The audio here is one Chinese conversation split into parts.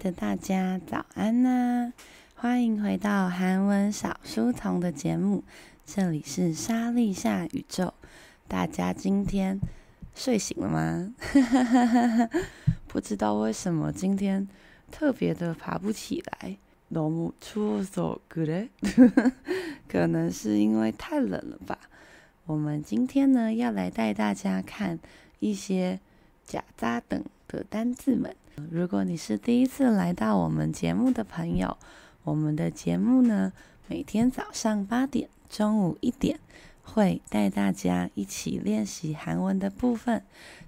Hello，亲爱的大家，早安呐、啊！欢迎回到韩文小书童的节目，这里是莎莉夏宇宙。大家今天睡醒了吗？不知道为什么今天特别的爬不起来。너무추워서그래？可能是因为太冷了吧。我们今天呢，要来带大家看一些假扎等的单字们。 如果你是第一次来到我们节目的朋友，我们的节目呢，每天早上八点、中午一点会带大家一起练习韩文的部分。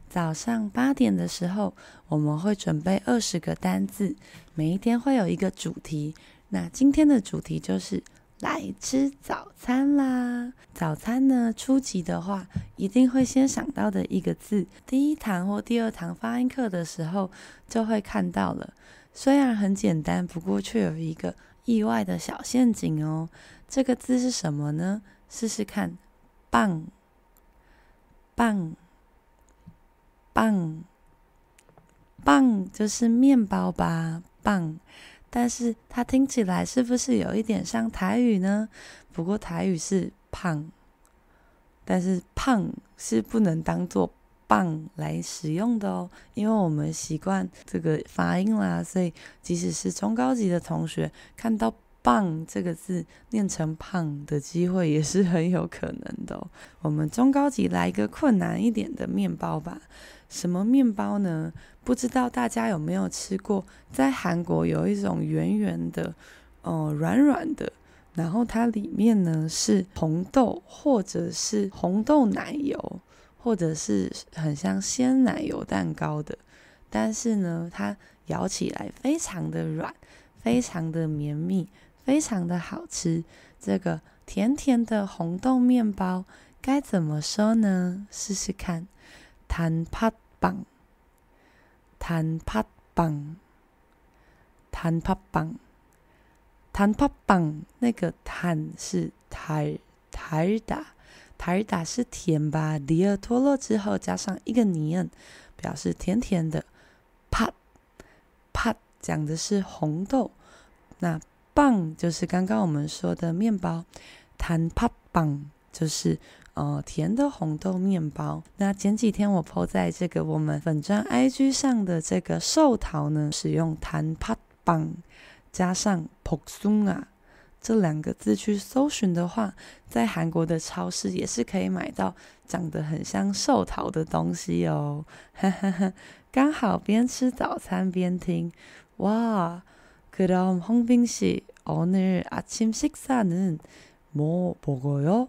早上八点的时候，我们会准备二十个单字，每一天会有一个主题。那今天的主题就是。来吃早餐啦！早餐呢，初级的话一定会先想到的一个字，第一堂或第二堂发音课的时候就会看到了。虽然很简单，不过却有一个意外的小陷阱哦。这个字是什么呢？试试看，棒，棒，棒，棒，就是面包吧？棒。但是它听起来是不是有一点像台语呢？不过台语是胖，但是胖是不能当做棒来使用的哦，因为我们习惯这个发音啦，所以即使是中高级的同学看到棒这个字念成胖的机会也是很有可能的。我们中高级来一个困难一点的面包吧。什么面包呢？不知道大家有没有吃过在韩国有一种圆圆的嗯软软的然后它里面呢是红豆或者是红豆奶油或者是很像鲜奶油蛋糕的但是呢它咬起来非常的软非常的绵密非常的好吃。这个甜甜的红豆面包该怎么说呢？试试看。弹啪棒단팥 빵， 단팥 빵， 단팥 빵。那个단是달달다달다是甜吧？리을脱落之后加上一个尼恩，表示甜甜的。팥팥讲的是红豆，那빵就是刚刚我们说的面包。단팥빵就是。 哦，甜的红豆面包。那前几天我 po 在这个我们粉专 IG 上的这个寿桃呢，使用단팥빵加上복숭아这两个字去搜寻的话，在韩国的超市也是可以买到长得很像寿桃的东西哦。哈哈哈，刚好边吃早餐边听。哇，그럼홍빈씨오늘아침식사는뭐먹어요？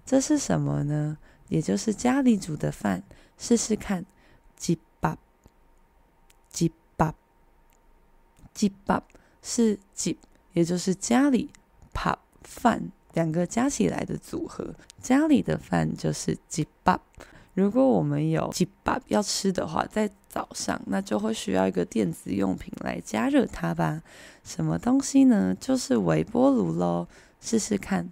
这是什么呢？也就是家里煮的饭，试试看。鸡巴，鸡巴，鸡巴是鸡，也就是家里扒饭两个加起来的组合。家里的饭就是鸡巴。如果我们有鸡巴要吃的话，在早上那就会需要一个电子用品来加热它吧。什么东西呢？就是微波炉喽。试试看。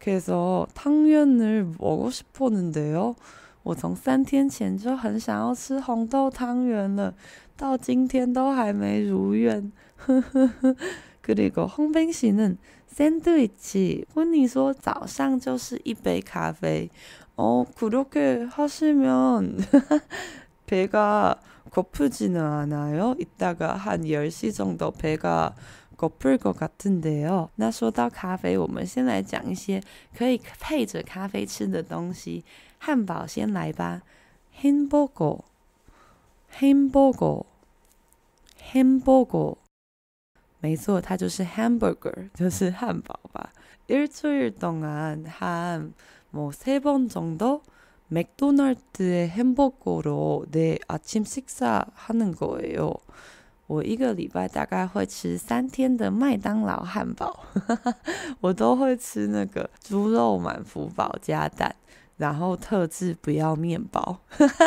可说汤圆儿먹고싶었는데요，我从三天前就很想要吃红豆汤圆了，到今天都还没如愿。呵呵呵。그리고홍빈씨는샌드위치，温妮说早上就是一杯咖啡。哦，그렇게하시면배가고프지는않아요이따가한10시 정도 배가 고플 것 같은데요。那说到咖啡，我们先来讲一些可以配着咖啡吃的东西。汉堡先来吧，hamburger，hamburger，hamburger。没错，它就是 hamburger，就是汉堡吧。일주일동안한뭐세번정도 맥도날드의 햄버거로 내 아침 식사하는 거예요. 我一个礼拜大概会吃三天的麦当劳汉堡，我都会吃那个猪肉满福堡加蛋，然后特制不要面包，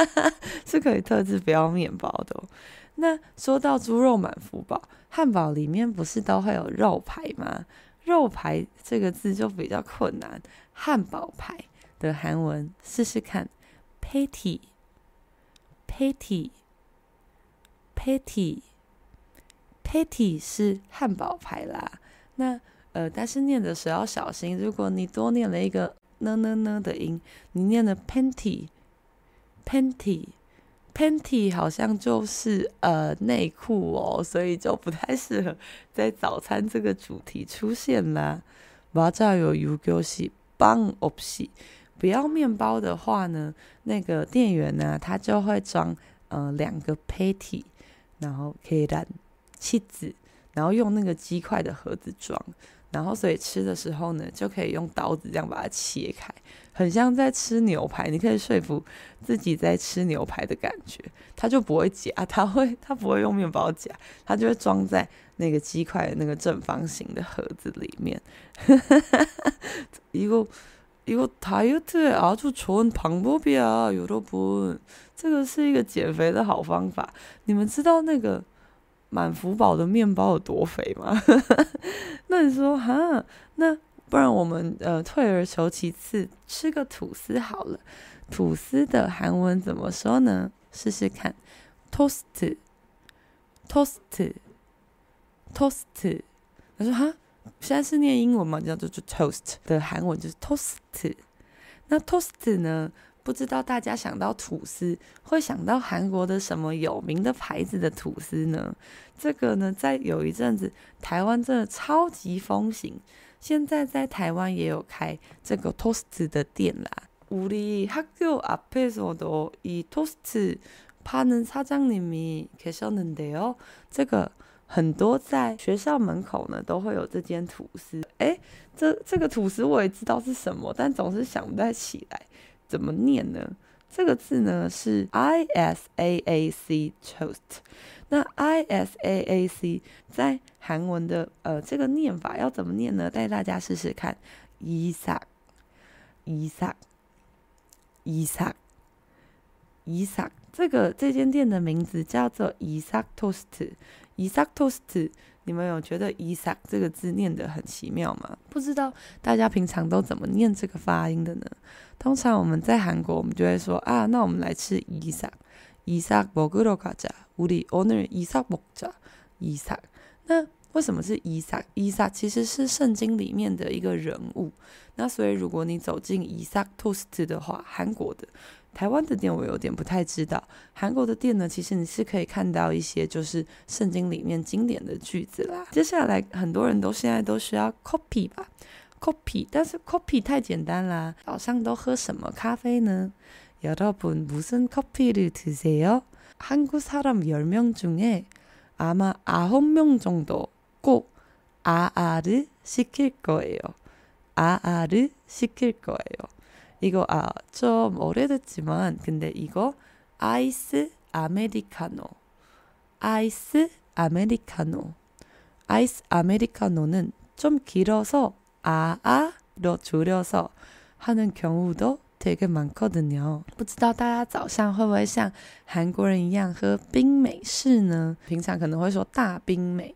是可以特制不要面包的哦。那说到猪肉满福堡，汉堡里面不是都会有肉排吗？肉排这个字就比较困难，汉堡排。的韩文试试看，patty，patty，patty Patty 是汉堡牌啦，那呃，但是念的时候要小心，如果你多念了一个呢呢呢的音，你念的 panty，panty，panty 好像就是呃内裤哦，所以就不太适合在早餐这个主题出现啦。不要有有就是棒，哦屁，不要面包的话呢，那个店员呢，他就会装呃两个 patty，然后可以让。让起子，然后用那个鸡块的盒子装，然后所以吃的时候呢，就可以用刀子这样把它切开，很像在吃牛排，你可以说服自己在吃牛排的感觉，他就不会夹，他会他不会用面包夹，他就会装在那个鸡块的那个正方形的盒子里面，一个。一个다이어트에아주좋은방법이야여러분这个是一个减肥的好方法。你们知道那个 满福堡的面包有多肥吗？那你说哈，那不然我们呃退而求其次，吃个吐司好了。吐司的韩文怎么说呢？试试看，toast，toast，toast。他说哈。现在是念英文嘛，叫做 toast 的韩文就是 toast。那 toast 呢？不知道大家想到吐司会想到韩国的什么有名的牌子的吐司呢？这个呢，在有一阵子台湾真的超级风行，现在在台湾也有开这个 toast 的店啦。우리학교앞에서도이 toast 파는사장님이계셨는데요。这个。很多在学校门口呢，都会有这间吐司。诶，这这个吐司我也知道是什么，但总是想不太起来 怎么念呢？这个字呢是 I S A A C toast。那 I S A A C 在韩文的呃这个念法要怎么念呢？带大家试试看。伊萨，伊萨，伊萨，伊萨。这个这间店的名字叫做伊萨托斯特。伊萨托斯特，你们有觉得伊萨这个字念得很奇妙吗？不知道大家平常都怎么念这个发音的呢？通常我们在韩国，我们就会说啊，那我们来吃伊萨，伊萨먹으러가자우리오늘이삭먹자伊萨。那为什么是伊萨？伊萨其实是圣经里面的一个人物。那所以如果你走进伊萨托斯特的话，韩国的。 台湾的店我有点不太知道，韩国的店呢，其实你是可以看到一些就是圣经里面经典的句子啦。接下来很多人都现在都需要 coffee 吧，coffee，但是 coffee 太简单啦。早上都喝什么咖啡呢？여러분무슨커피를드세요？한국사람열명중에아마아홉명정도꼭아아를시킬거예요아아를시킬거예요 이거 아, 좀 오래됐지만 근데 이거 아이스 아메리카노 아이스 아메리카노 아이스 아메리카노는 좀 길어서 아아로 줄여서 하는 경우도 되게 많거든요. 不知道大家早上会不会像韩国人一样喝冰美式呢？平常可能会说大冰美。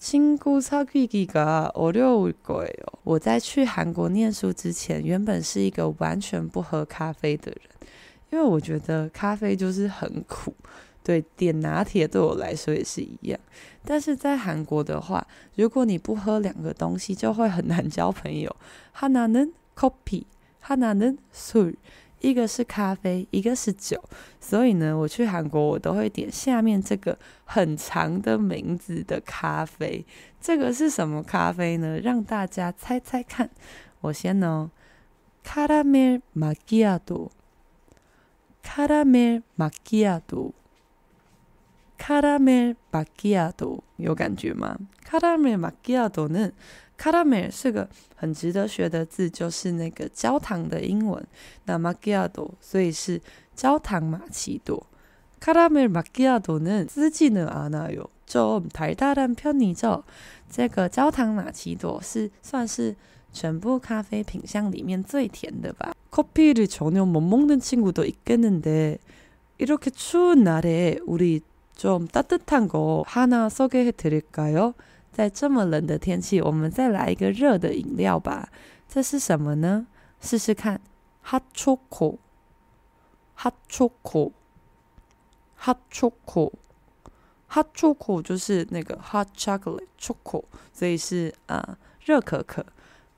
친구사귀기가어려울거예요。我在去韩国念书之前，原本是一个完全不喝咖啡的人，因为我觉得咖啡就是很苦。对，点拿铁对我来说也是一样。但是在韩国的话，如果你不喝两个东西，就会很难交朋友。하나는커피，하나는 술。 一个是咖啡，一个是酒，所以呢，我去韩国我都会点下面这个很长的名字的咖啡。这个是什么咖啡呢？让大家猜猜看。我先哦，카라멜마키아토，카라멜마키아토，카라멜마키아토，有感觉吗？카라멜마키아토는 卡拉梅是个很值得学的字，就是那个焦糖的英文。那玛奇亚朵，所以是焦糖玛奇朵。卡拉梅玛奇亚朵呢，쓰지는않아요좀달달한편이죠。这个焦糖玛奇朵是算是全部咖啡品项里面最甜的吧。커피를전혀못먹는친구도있겠는데이렇게추운날에우리좀따뜻한거하나소개해드릴까요 在这么冷的天气，我们再来一个热的饮料吧。这是什么呢？试试看，hot chocolate，hot chocolate，hot chocolate，hot chocolate 就是那个 hot chocolate，chocolate，所以是啊、呃、热可可。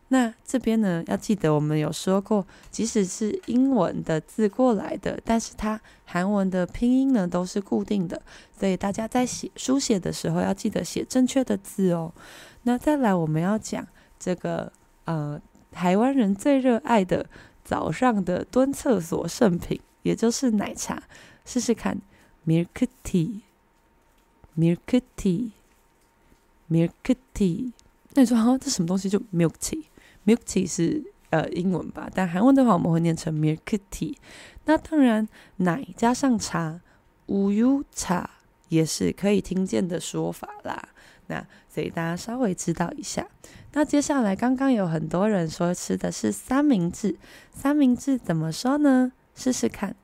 那这边呢，要记得我们有说过，即使是英文的字过来的，但是它韩文的拼音呢都是固定的，所以大家在写书写的时候要记得写正确的字哦。那再来我们要讲这个呃台湾人最热爱的早上的蹲厕所圣品，也就是奶茶，试试看，milk tea，milk tea，milk tea。那你说啊，这什么东西？就 milk tea。Milk tea 是呃英文吧，但韩文的话我们会念成 milk tea。那当然，奶加上茶，乌油茶也是可以听见的说法啦。那所以大家稍微知道一下。那接下来，刚刚有很多人说吃的是三明治，三明治怎么说呢？试试看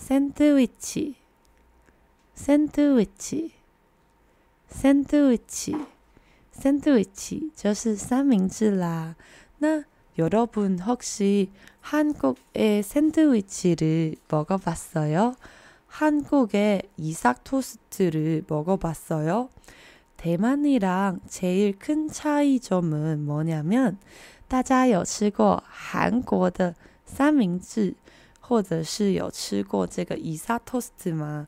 ，sandwich，sandwich，sandwich，sandwich 就是三明治啦。 那여러분혹시한국의샌드위치를먹어봤어요한국의이삭토스트를먹어봤어요대만이랑제일큰차이점은뭐냐면大家有吃过韩国的三明治，或者是有吃过这个이삭토스트吗？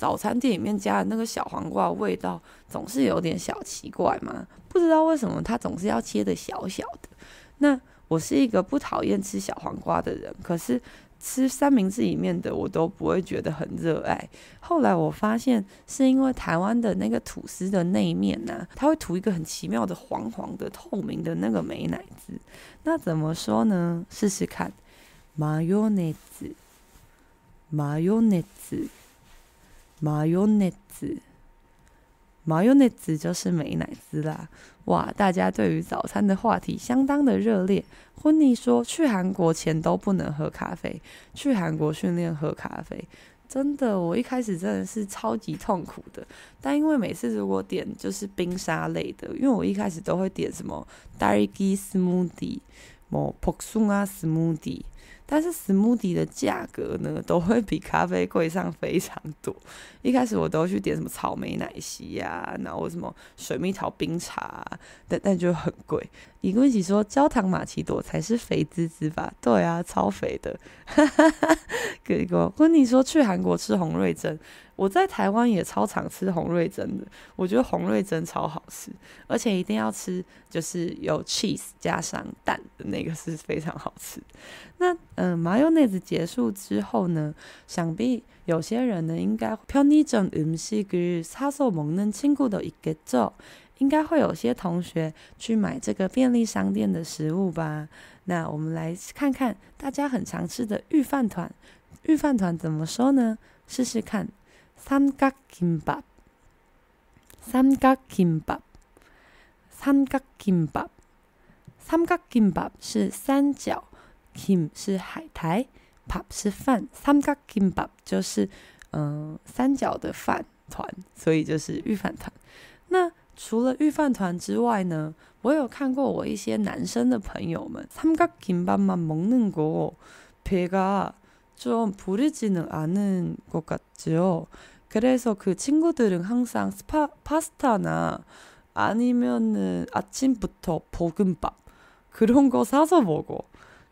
早餐店里面加的那个小黄瓜，味道总是有点小奇怪嘛？不知道为什么它总是要切的小小的。那我是一个不讨厌吃小黄瓜的人，可是吃三明治里面的我都不会觉得很热爱。后来我发现是因为台湾的那个吐司的那一面呢，它会涂一个很奇妙的黄黄的透明的那个美奶滋。那怎么说呢？试试看，mayonnaise，mayonnaise。mayonnaise。mayonnaise 就是美乃滋啦。哇，大家对于早餐的话题相当的热烈。婚尼说，去韩国前都不能喝咖啡，去韩国训练喝咖啡。真的，我一开始真的是超级痛苦的。但因为每次如果点就是冰沙类的，因为我一开始都会点什么 d a r i g i smoothie，什么 poksuna smoothie，但是 smoothie 的价格呢，都会比 咖啡贵上非常多。一开始我都去点什么草莓奶昔呀、啊，然后什么水蜜桃冰茶、啊，但但就很贵。一个一起说焦糖玛奇朵才是肥滋滋吧？对啊，超肥的。哈哈哈。给个温妮说去韩国吃红瑞珍。我在台湾也超常吃洪瑞珍的，我觉得洪瑞珍超好吃，而且一定要吃就是有 cheese 加上蛋的那个是非常好吃。那 那嗯，麻油内子结束之后呢，想必有些人呢，应该편의점음식을사서먹는친구도있겠죠。应该会有些同学去买这个便利商店的食物吧？那我们来看看大家很常吃的御饭团，御饭团怎么说呢？试试看， 三角김밥，三角김밥，三角김밥，三角김밥是三角，김是海苔，밥是饭，三角김밥就是嗯、呃、三角的饭团，所以就是御饭团。那除了御饭团之外呢，我有看过我一些男生的朋友们，삼각김밥만먹는거배가 좀 부르지는 않은 것 같지요 그래서 그 친구들은 항상 스파 파스타나 아니면은 아침부터 볶음밥 그런 거 사서 먹어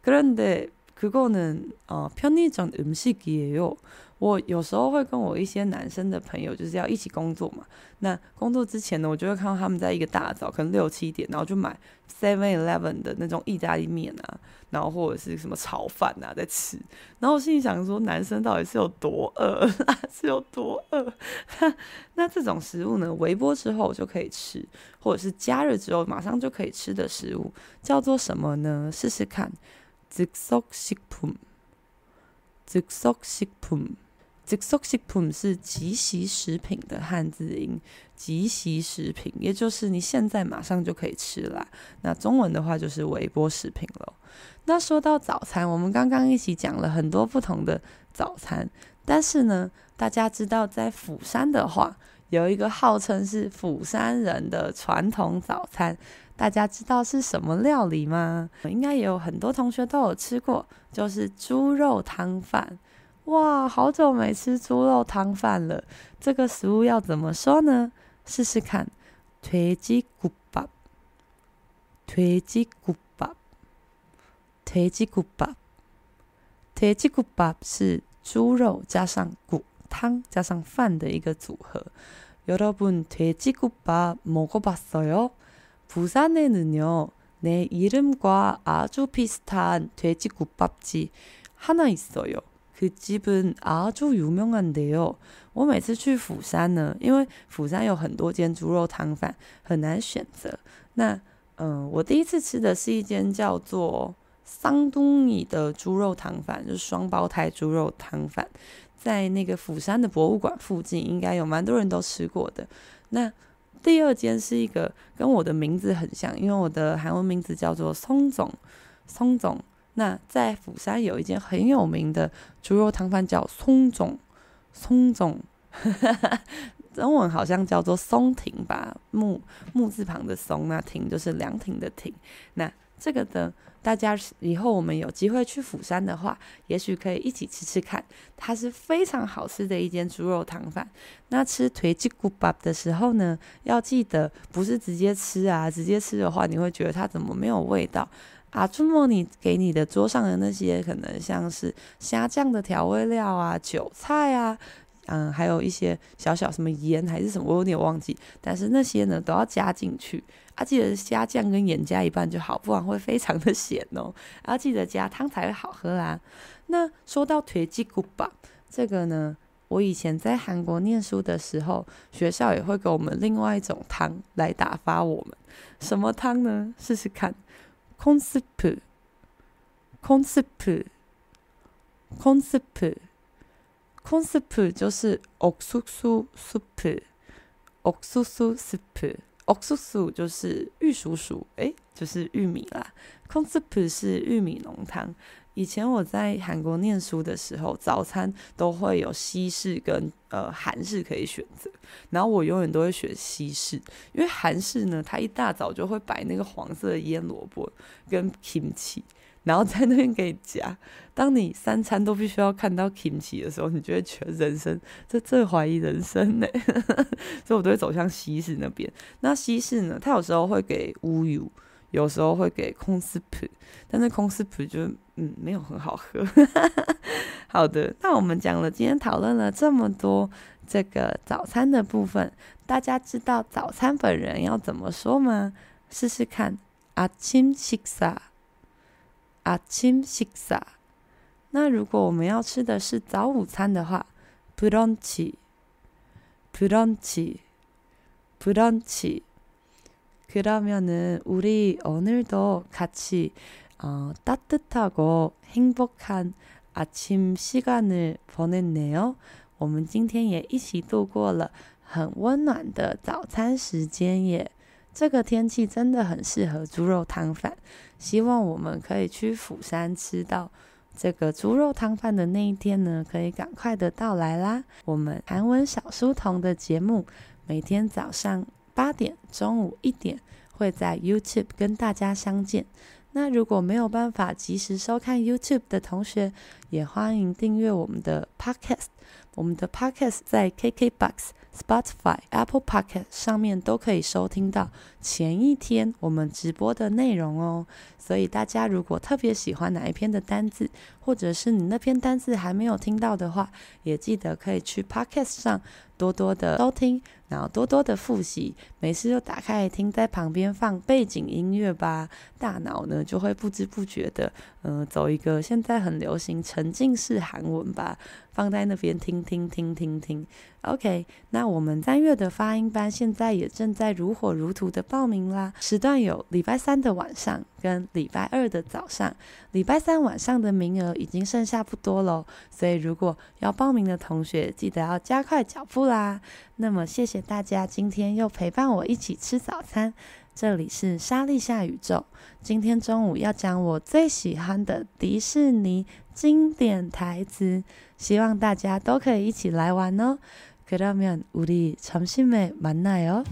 그런데 그거는어편의점음식이에요我有时候会跟我一些男生的朋友，就是要一起工作嘛。那工作之前呢，我就会看到他们在一个大早，可能六七点，然后就买 Seven Eleven 的那种意大利面啊，然后或者是什么炒饭啊，在吃。然后我心里想说，男生到底是有多饿，是有多饿？那这种食物呢，微波之后就可以吃，或者是加热之后马上就可以吃的食物，叫做什么呢？试试看， 즉석식품，즉석식품。即食食品是即席食品的汉字音，即席食品，也就是你现在马上就可以吃啦。那中文的话就是微波食品了。那说到早餐，我们刚刚一起讲了很多不同的早餐，但是呢，大家知道在釜山的话，有一个号称是釜山人的传统早餐， 大家知道是什么料理吗？应该也有很多同学都有吃过，就是猪肉汤饭。哇，好久没吃猪肉汤饭了。这个食物要怎么说呢？试试看，돼지국밥，돼지국밥，돼지국밥，돼지국밥是猪肉加上骨汤加上饭的一个组合。여러분돼지국밥먹어봤어요 부산에는요내이름과아주비슷한돼지국밥집하나있어요 그 집은 아주 유명한데요。我每次去釜山呢，因为釜山有很多间猪肉汤饭，很难选择。那嗯、呃，我第一次吃的是一间叫做桑东尼的猪肉汤饭，就是双胞胎猪肉汤饭，在那个釜山的博物馆附近，应该有蛮多人都吃过的。那 第二间是一个跟我的名字很像，因为我的韩文名字叫做松总，松总。那在釜山有一间很有名的猪肉汤饭，叫松总，松总，中文好像叫做松亭吧，木木字旁的松，那亭就是凉亭的亭。那这个的大家以后我们有机会去釜山的话，也许可以一起吃吃看。它是非常好吃的一间猪肉汤饭。那吃腿鸡骨巴的时候呢？要记得不是直接吃啊，直接吃的话你会觉得它怎么没有味道啊。朱摸你给你的桌上的那些可能像是虾酱的调味料啊、韭菜啊，嗯，还有一些小小什么盐还是什么，我有点忘记。但是那些呢，都要加进去。啊，记得虾酱跟盐加一半就好，不然会非常的咸哦。啊，记得加汤才会好喝啦。那说到腿鸡骨吧，这个呢，我以前在韩国念书的时候，学校也会给我们另外一种汤来打发我们。什么汤呢？试试看，consp，consp，consp，consp，就是옥수수스 프， 옥수수스 프。 oxusu 就是玉蜀黍，哎、就是玉米啦。consip 是玉米浓汤。以前我在韩国念书的时候，早餐都会有西式跟呃韩式可以选择，然后我永远都会选西式，因为韩式呢，它一大早就会摆那个黄色的腌萝卜跟 kimchi。然后在那边给夹。当你三餐都必须要看到 kimchi 的时候，你就会觉得人生这最怀疑人生呢。所以我都会走向西式那边。那西式呢，它有时候会给乌油，有时候会给空司普，但是空司普就嗯没有很好喝。好的，那我们讲了今天讨论了这么多这个早餐的部分，大家知道早餐本人要怎么说吗？试试看，아침식 사。 아침식사， 那如果我们要吃的是早午餐的话，브런치，브런치，브런치。그러면은우리오늘도같이어따뜻하고행복한아침시간을보냈네요。我们今天也一起度过了很温暖的早餐时间耶。 这个天气真的很适合猪肉汤饭。希望我们可以去釜山吃到这个猪肉汤饭的那一天呢，可以赶快的到来啦。我们韩文小书童的节目每天早上八点、中午一点会在 YouTube 跟大家相见。那如果没有办法及时收看 YouTube 的同学，也欢迎订阅我们的 Podcast。我们的 Podcast 在 KKBox。Spotify、Apple Podcast 上面都可以收听到前一天我们直播的内容哦。所以大家如果特别喜欢哪一篇的单字，或者是你那篇单字还没有听到的话，也记得可以去 Podcast 上多多的收听，然后多多的复习。没事就打开听，在旁边放背景音乐吧，大脑呢就会不知不觉的，嗯、走一个现在很流行沉浸式韩文吧，放在那边听听听听听。OK，那我们三月的发音班现在也正在如火如荼的报名啦，时段有礼拜三的晚上跟礼拜二的早上，礼拜三晚上的名额已经剩下不多喽，所以如果要报名的同学，记得要加快脚步啦。那么谢谢大家今天又陪伴我一起吃早餐，这里是莎莉夏宇宙，今天中午要讲我最喜欢的迪士尼经典台词，希望大家都可以一起来玩哦。그러면우리점심에만나요